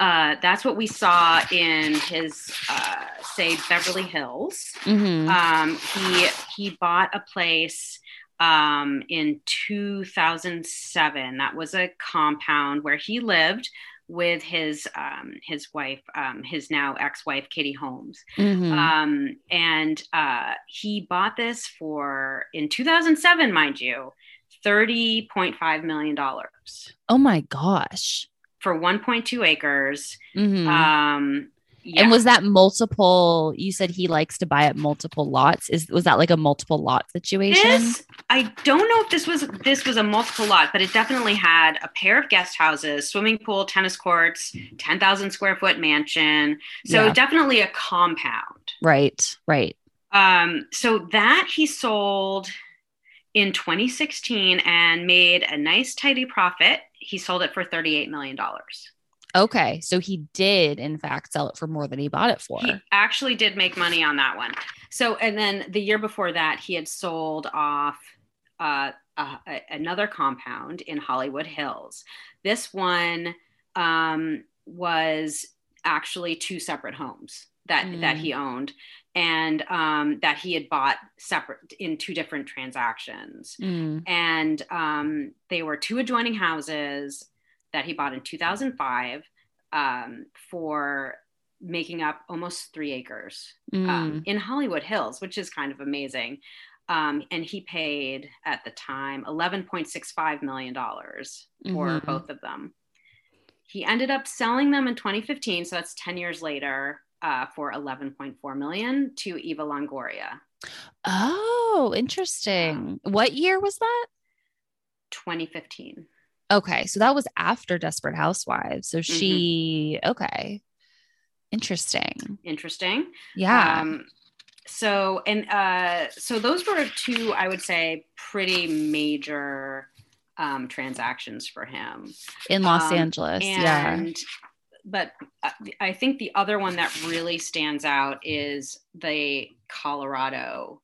uh, that's what we saw in his, uh, say, Beverly Hills. Mm-hmm. Um, he he bought a place um, in 2007. That was a compound where he lived with his um, his wife, um, his now ex-wife Katie Holmes, mm-hmm. um, and uh, he bought this for in 2007, mind you, thirty point five million dollars. Oh my gosh! For 1.2 acres. Mm-hmm. Um, yeah. And was that multiple? You said he likes to buy at multiple lots. Is was that like a multiple lot situation? This, I don't know if this was this was a multiple lot, but it definitely had a pair of guest houses, swimming pool, tennis courts, ten thousand square foot mansion. So yeah. definitely a compound. Right. Right. Um. So that he sold in 2016 and made a nice tidy profit. He sold it for 38 million dollars. Okay. So he did, in fact, sell it for more than he bought it for. He actually did make money on that one. So, and then the year before that, he had sold off uh, uh, another compound in Hollywood Hills. This one um, was actually two separate homes that mm. that he owned and um, that he had bought separate in two different transactions mm. and um, they were two adjoining houses that he bought in 2005 um, for making up almost three acres um, mm. in Hollywood Hills, which is kind of amazing. Um, and he paid at the time $11.65 million for mm-hmm. both of them. He ended up selling them in 2015, so that's 10 years later, uh, for 11.4 million to Eva Longoria. Oh, interesting. Um, what year was that? 2015. Okay. So that was after Desperate Housewives. So she, mm-hmm. okay. Interesting. Interesting. Yeah. Um, so, and uh, so those were two, I would say, pretty major um, transactions for him in Los um, Angeles. And, yeah. But uh, I think the other one that really stands out is the Colorado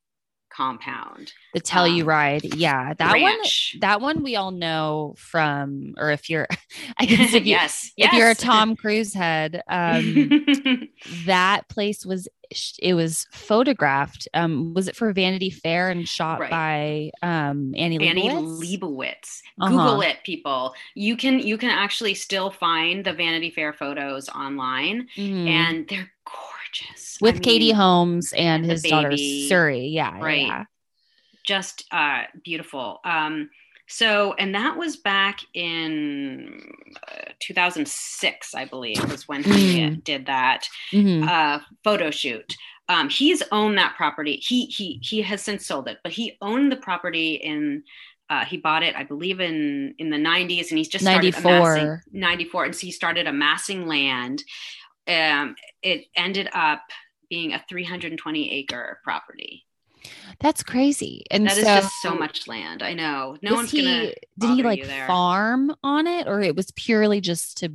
compound. The Telluride. Um, yeah. That ranch. one that one we all know from or if you're I guess if you yes, if you're a Tom Cruise head, um that place was it was photographed. Um, was it for Vanity Fair and shot right. by um, Annie Leibovitz? Annie Leibovitz. Uh-huh. Google it, people. You can you can actually still find the Vanity Fair photos online, mm-hmm. and they're gorgeous. With I Katie mean, Holmes and his baby, daughter Suri. Yeah. Right. Yeah. Just uh, beautiful. Um, so, and that was back in uh, 2006, I believe, was when he mm. did that mm-hmm. uh, photo shoot. Um, he's owned that property. He he he has since sold it, but he owned the property in. Uh, he bought it, I believe, in in the 90s, and he's just 94. 94, and so he started amassing land um, it ended up being a 320 acre property. That's crazy. And that so, is just so much land. I know. No one's he, gonna. Did he like farm on it, or it was purely just to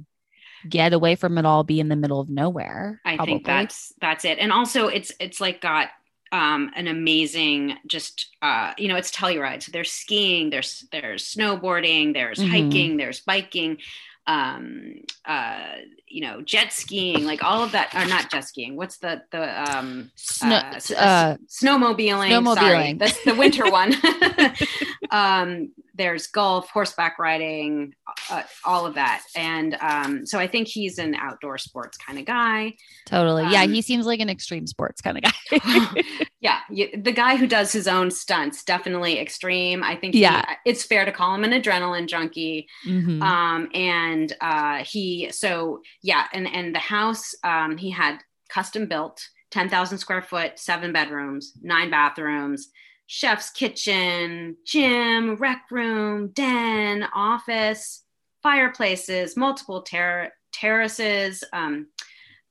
get away from it all, be in the middle of nowhere? I probably? think that's that's it. And also, it's it's like got um, an amazing just uh, you know it's Telluride. So there's skiing, there's there's snowboarding, there's mm-hmm. hiking, there's biking um uh you know jet skiing like all of that or not jet skiing what's the the um Snow, uh, uh, snowmobiling snowmobiling sorry. that's the winter one. Um there's golf horseback riding uh, all of that. And um so i think he's an outdoor sports kind of guy. Totally. Um, yeah he seems like an extreme sports kind of guy. Yeah the guy who does his own stunts definitely extreme. I think yeah. he, it's fair to call him an adrenaline junkie. Mm-hmm. um and uh he so yeah and and the house um he had custom built 10,000 square foot seven bedrooms nine bathrooms chef's kitchen, gym, rec room, den, office, fireplaces, multiple ter- terraces. Um,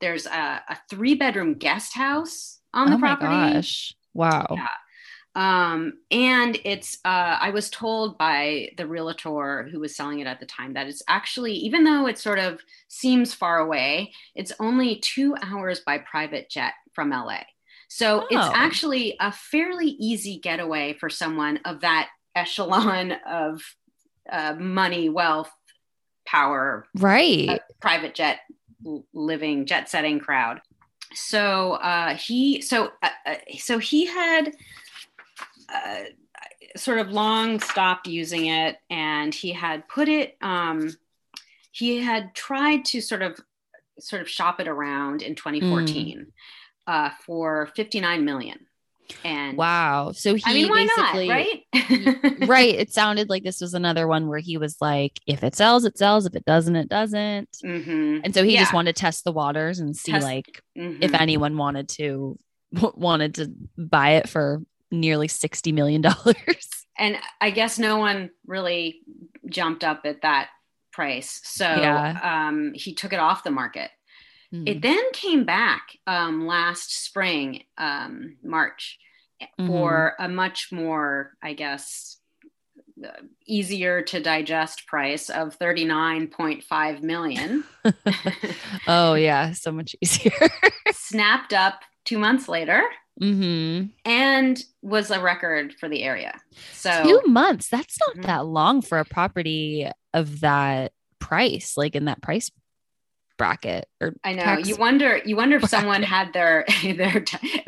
there's a, a, three bedroom guest house on the oh property. Gosh. Wow. Yeah. Um, and it's, uh, I was told by the realtor who was selling it at the time that it's actually, even though it sort of seems far away, it's only two hours by private jet from LA. So oh. it's actually a fairly easy getaway for someone of that echelon of uh, money, wealth, power, right? Private jet living, jet setting crowd. So uh, he, so uh, uh so he had uh, sort of long stopped using it, and he had put it. Um, he had tried to sort of sort of shop it around in 2014 mm. uh, for 59 million. And wow, so he I mean, basically, not, right? right. It sounded like this was another one where he was like, if it sells, it sells. If it doesn't, it doesn't. Mm-hmm. And so he yeah. just wanted to test the waters and see test- like mm-hmm. if anyone wanted to wanted to buy it for nearly 60 million dollars. And I guess no one really jumped up at that price. So yeah. um, he took it off the market. Mm-hmm. It then came back um, last spring, um, March, mm-hmm. for a much more, I guess, uh, easier to digest price of 39.5 million. oh, yeah, so much easier. Snapped up two months later. Mm-hmm. And was a record for the area. So two months. That's not mm-hmm. that long for a property of that price, like in that price bracket or I know you wonder you wonder if bracket. someone had their their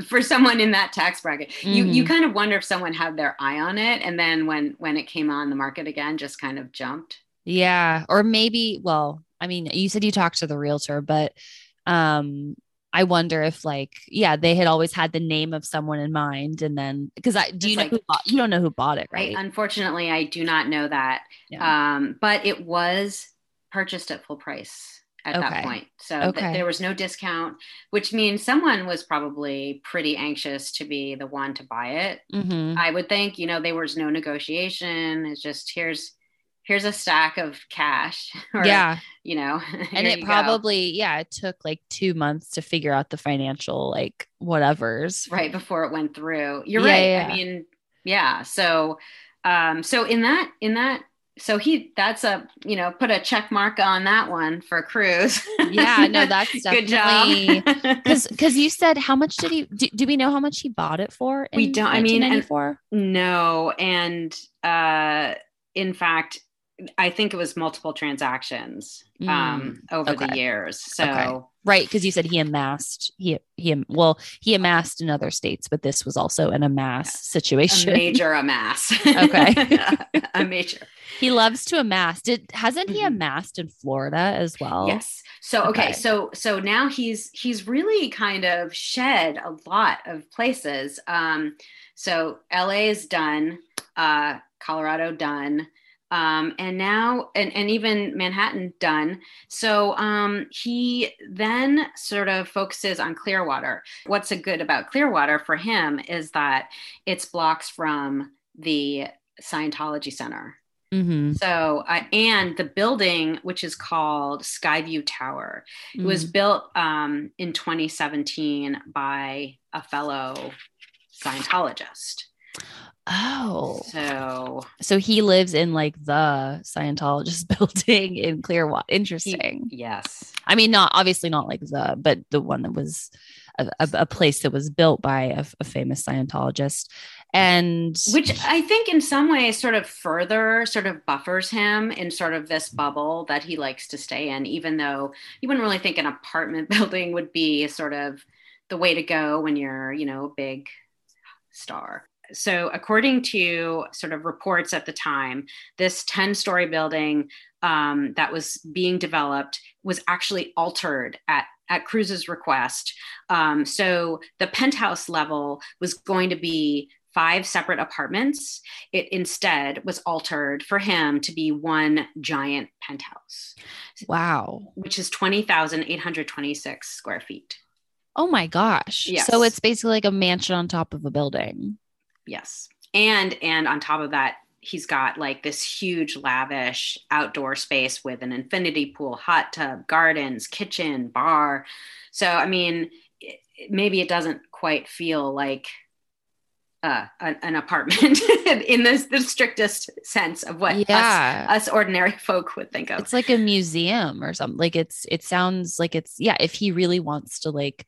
for someone in that tax bracket mm-hmm. you you mm-hmm. kind of wonder if someone had their eye on it and then when when it came on the market again just kind of jumped yeah or maybe well I mean you said you talked to the realtor but um I wonder if like yeah they had always had the name of someone in mind and then because I do you know like, who bought, you don't know who bought it right? I, unfortunately I do not know that yeah. um but it was purchased at full price at okay. that point so okay. th- there was no discount which means someone was probably pretty anxious to be the one to buy it mm-hmm. I would think you know there was no negotiation it's just here's here's a stack of cash or, yeah you know and it probably go. yeah it took like two months to figure out the financial like whatever's right before it went through you're yeah, right yeah. i mean yeah so um so in that in that so he that's a you know put a check mark on that one for Cruise yeah no that's definitely because because you said how much did he do, do, we know how much he bought it for we don't i mean and, no and uh in fact I think it was multiple transactions um, mm, over okay. the years. So okay. right, because you said he amassed he he well he amassed in other states, but this was also an amass situation. A major amass. okay, a major. He loves to amass. Did hasn't he mm-hmm. amassed in Florida as well? Yes. So okay. okay, so so now he's he's really kind of shed a lot of places. Um, so LA is done, uh, Colorado done um, and now and, and even manhattan done so um, he then sort of focuses on clearwater what's a good about clearwater for him is that it's blocks from the scientology center Mm-hmm. So, uh, and the building, which is called Skyview Tower, mm-hmm. it was built um, in 2017 by a fellow Scientologist. Oh. So so he lives in like the Scientologist building in Clearwater. Interesting. He, yes. I mean not obviously not like the but the one that was a, a, a place that was built by a, a, famous Scientologist and which I think in some ways sort of further sort of buffers him in sort of this bubble that he likes to stay in even though you wouldn't really think an apartment building would be sort of the way to go when you're, you know, a big star so according to sort of reports at the time this 10 story building um, that was being developed was actually altered at at Cruise's request. Um, so the penthouse level was going to be five separate apartments. It instead was altered for him to be one giant penthouse. Wow. Which is 20826 square feet. Oh my gosh. Yes. so it's basically like a mansion on top of a building Yes. And and on top of that, he's got like this huge lavish outdoor space with an infinity pool, hot tub, gardens, kitchen, bar. So I mean, maybe it doesn't quite feel like uh, an, an, apartment in the, the, strictest sense of what yeah. us, us, ordinary folk would think of. It's like a museum or something. Like it's it sounds like it's yeah. If he really wants to like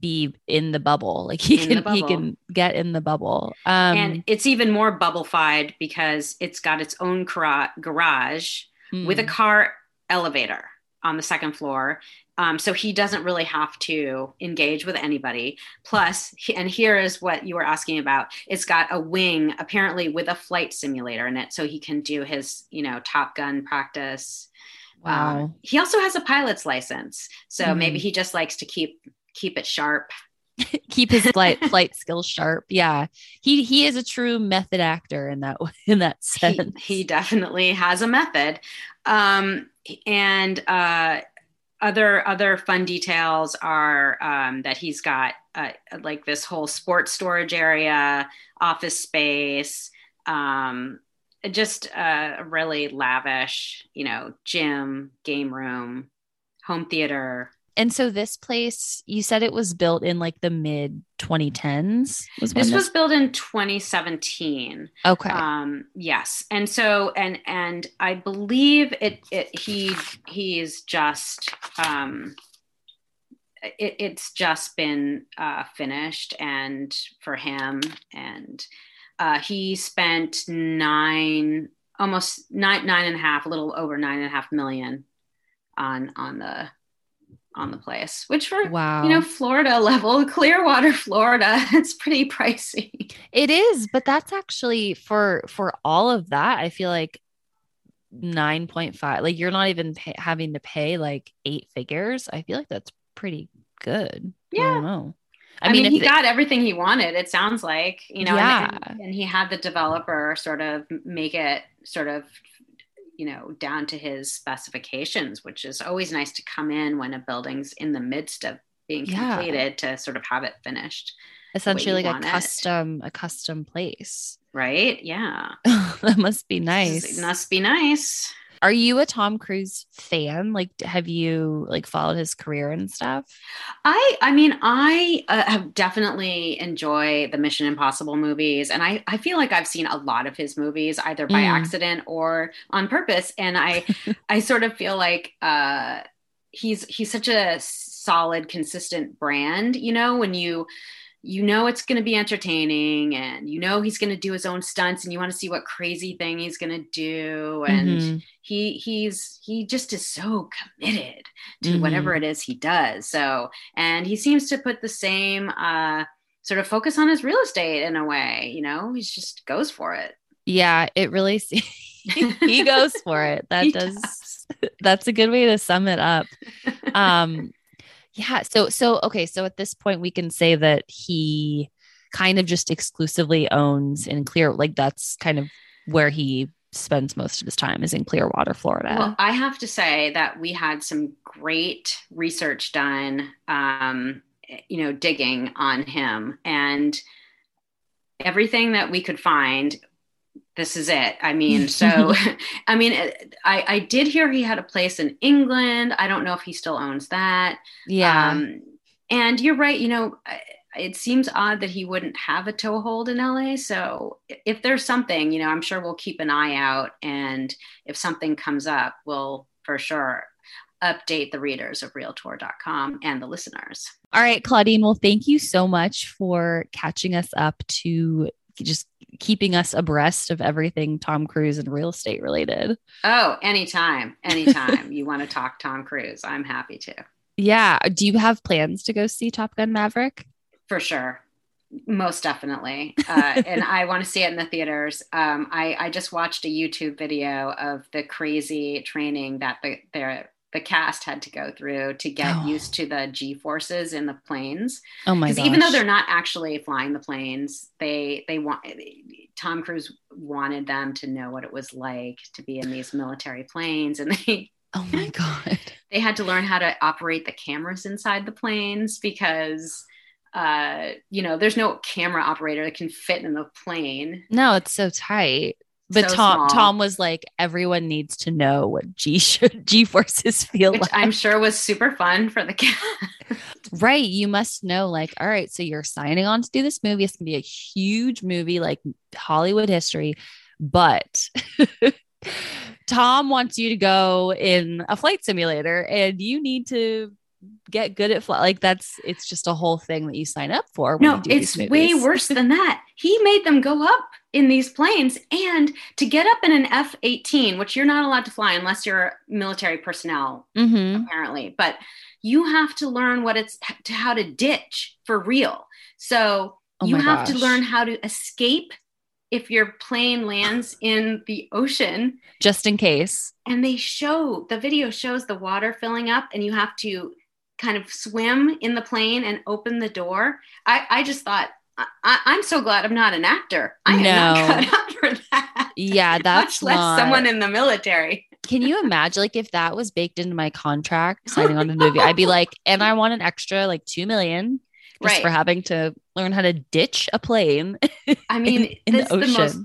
be in the bubble, like he in can he can get in the bubble. Um, and it's even more bubblefied because it's got its own garage mm. with a hmm. car elevator on the second floor um, so he doesn't really have to engage with anybody. Plus, and here is what you were asking about it's got a wing apparently with a flight simulator in it. So he can do his, you know, Top Gun practice. Wow. Um, he also has a pilot's license. So mm-hmm. maybe he just likes to keep keep it sharp. keep his flight flight skills sharp. Yeah. He he is a true method actor in that in that sense. He, he definitely has a method. Um and uh other other fun details are um, that he's got uh, like this whole sports storage area, office space, um, just a really lavish, you know, gym, game room, home theater, and so this place, you said it was built in like the mid 2010s. Was this, this was built in 2017. Okay. Um, yes, and so and and I believe it. it he he's just um, it, it's just been uh, finished, and for him, and uh, he spent nine, almost nine nine and a half, a little over nine and a half million on on the on the place, which for wow. you know Florida level, Clearwater, Florida, it's pretty pricey. It is, but that's actually for for all of that. I feel like nine point five. Like you're not even pay, having to pay like eight figures. I feel like that's pretty good. Yeah. I don't know. I, mean, mean he got everything he wanted. It sounds like you know, yeah. and, and he had the developer sort of make it sort of you know down to his specifications which is always nice to come in when a building's in the midst of being yeah. completed to sort of have it finished essentially like a custom it. a custom place. Right? Yeah. That must be nice it must be nice are you a Tom Cruise fan? Like, have you like followed his career and stuff? I, I mean, I uh, have definitely enjoy the Mission Impossible movies, and I, I feel like I've seen a lot of his movies either by mm. accident or on purpose, and I, I sort of feel like uh, he's he's such a solid, consistent brand. You know, when you you know it's going to be entertaining and you know he's going to do his own stunts and you want to see what crazy thing he's going to do and mm-hmm. he he's he just is so committed to mm-hmm. whatever it is he does. So and he seems to put the same uh sort of focus on his real estate in a way you know? He just goes for it. Yeah it really he goes for it. That does, does. that's a good way to sum it up. Um yeah. So, so, okay. So at this point, we can say that he kind of just exclusively owns in Clear, like that's kind of where he spends most of his time is in Clearwater, Florida. Well, I have to say that we had some great research done, um, you know, digging on him and everything that we could find this is it. I mean, so I mean, I I did hear he had a place in England. I don't know if he still owns that. Yeah. Um, and you're right. You know, it seems odd that he wouldn't have a toehold in LA. So if there's something, you know, I'm sure we'll keep an eye out, and if something comes up, we'll for sure update the readers of realtor.com and the listeners. All right, Claudine. Well, thank you so much for catching us up to just keeping us abreast of everything Tom Cruise and real estate related. Oh, anytime, anytime you want to talk Tom Cruise, I'm happy to. Yeah. Do you have plans to go see Top Gun Maverick? For sure. Most definitely. Uh, and I want to see it in the theaters. Um, I, I just watched a YouTube video of the crazy training that the, the the cast had to go through to get oh. used to the g forces in the planes. Oh my! Because even though they're not actually flying the planes, they they want Tom Cruise wanted them to know what it was like to be in these military planes, and they. Oh my god! They had to learn how to operate the cameras inside the planes because uh, you know, there's no camera operator that can fit in the plane. No, it's so tight. But so Tom small. Tom was like, everyone needs to know what G G forces feel Which like. I'm sure was super fun for the cast. right. You must know, like, all right, so you're signing on to do this movie. It's gonna be a huge movie, like Hollywood history, but Tom wants you to go in a flight simulator and you need to get good at flight. Like that's it's just a whole thing that you sign up for. no, it's way worse than that. He made them go up in these planes and to get up in an F 18, which you're not allowed to fly unless you're military personnel, mm-hmm. apparently, but you have to learn what it's to how to ditch for real. So oh you have gosh. to learn how to escape if your plane lands in the ocean just in case and they show the video shows the water filling up and you have to kind of swim in the plane and open the door i, I just thought I, am so glad I'm not an actor. I no. am not cut out for that. Yeah, that's much less not... someone in the military. Can you imagine like if that was baked into my contract signing on the movie? I'd be like, and I want an extra like two million just right. for having to learn how to ditch a plane. I mean, in, in this the ocean. is the most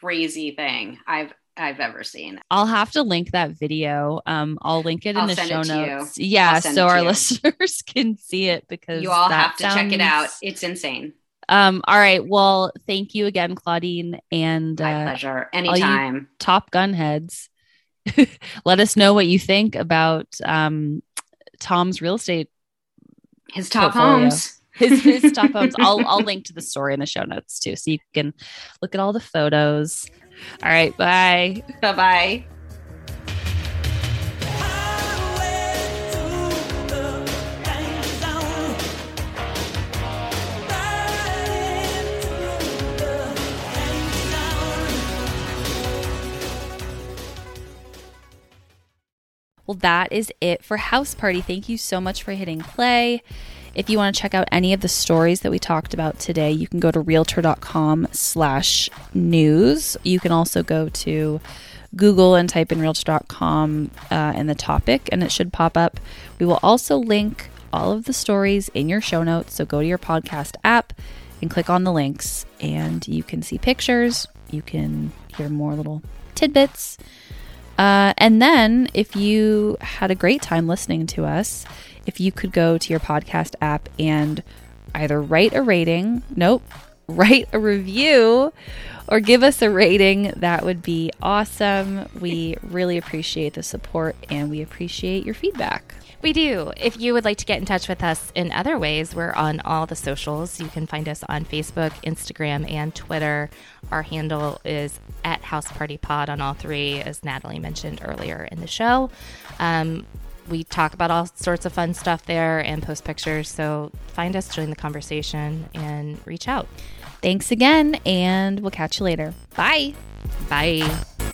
crazy thing I've I've ever seen. I'll have to link that video. Um, I'll link it in I'll the show notes. Yeah, so our listeners can see it because you all have to sounds... check it out. It's insane. Um, all right. Well, thank you again, Claudine. And my uh, pleasure. Anytime. Top Gun heads. Let us know what you think about um, Tom's real estate. His top portfolio. homes his his top homes. I'll I'll link to the story in the show notes too, so you can look at all the photos. All right, bye. Bye bye. Well, that is it for House Party. Thank you so much for hitting play. If you want to check out any of the stories that we talked about today, you can go to realtor.com slash news. You can also go to Google and type in realtor.com uh, in the topic, and it should pop up. We will also link all of the stories in your show notes. So go to your podcast app and click on the links, and you can see pictures. You can hear more little tidbits. Uh, and then, if you had a great time listening to us, if you could go to your podcast app and either write a rating, nope, write a review, or give us a rating, that would be awesome. We really appreciate the support and we appreciate your feedback. We do. If you would like to get in touch with us in other ways, we're on all the socials. You can find us on Facebook, Instagram, and Twitter. Our handle is at House Party Pod on all three, as Natalie mentioned earlier in the show. Um, we talk about all sorts of fun stuff there and post pictures. So find us, join the conversation, and reach out. Thanks again, and we'll catch you later. Bye. Bye.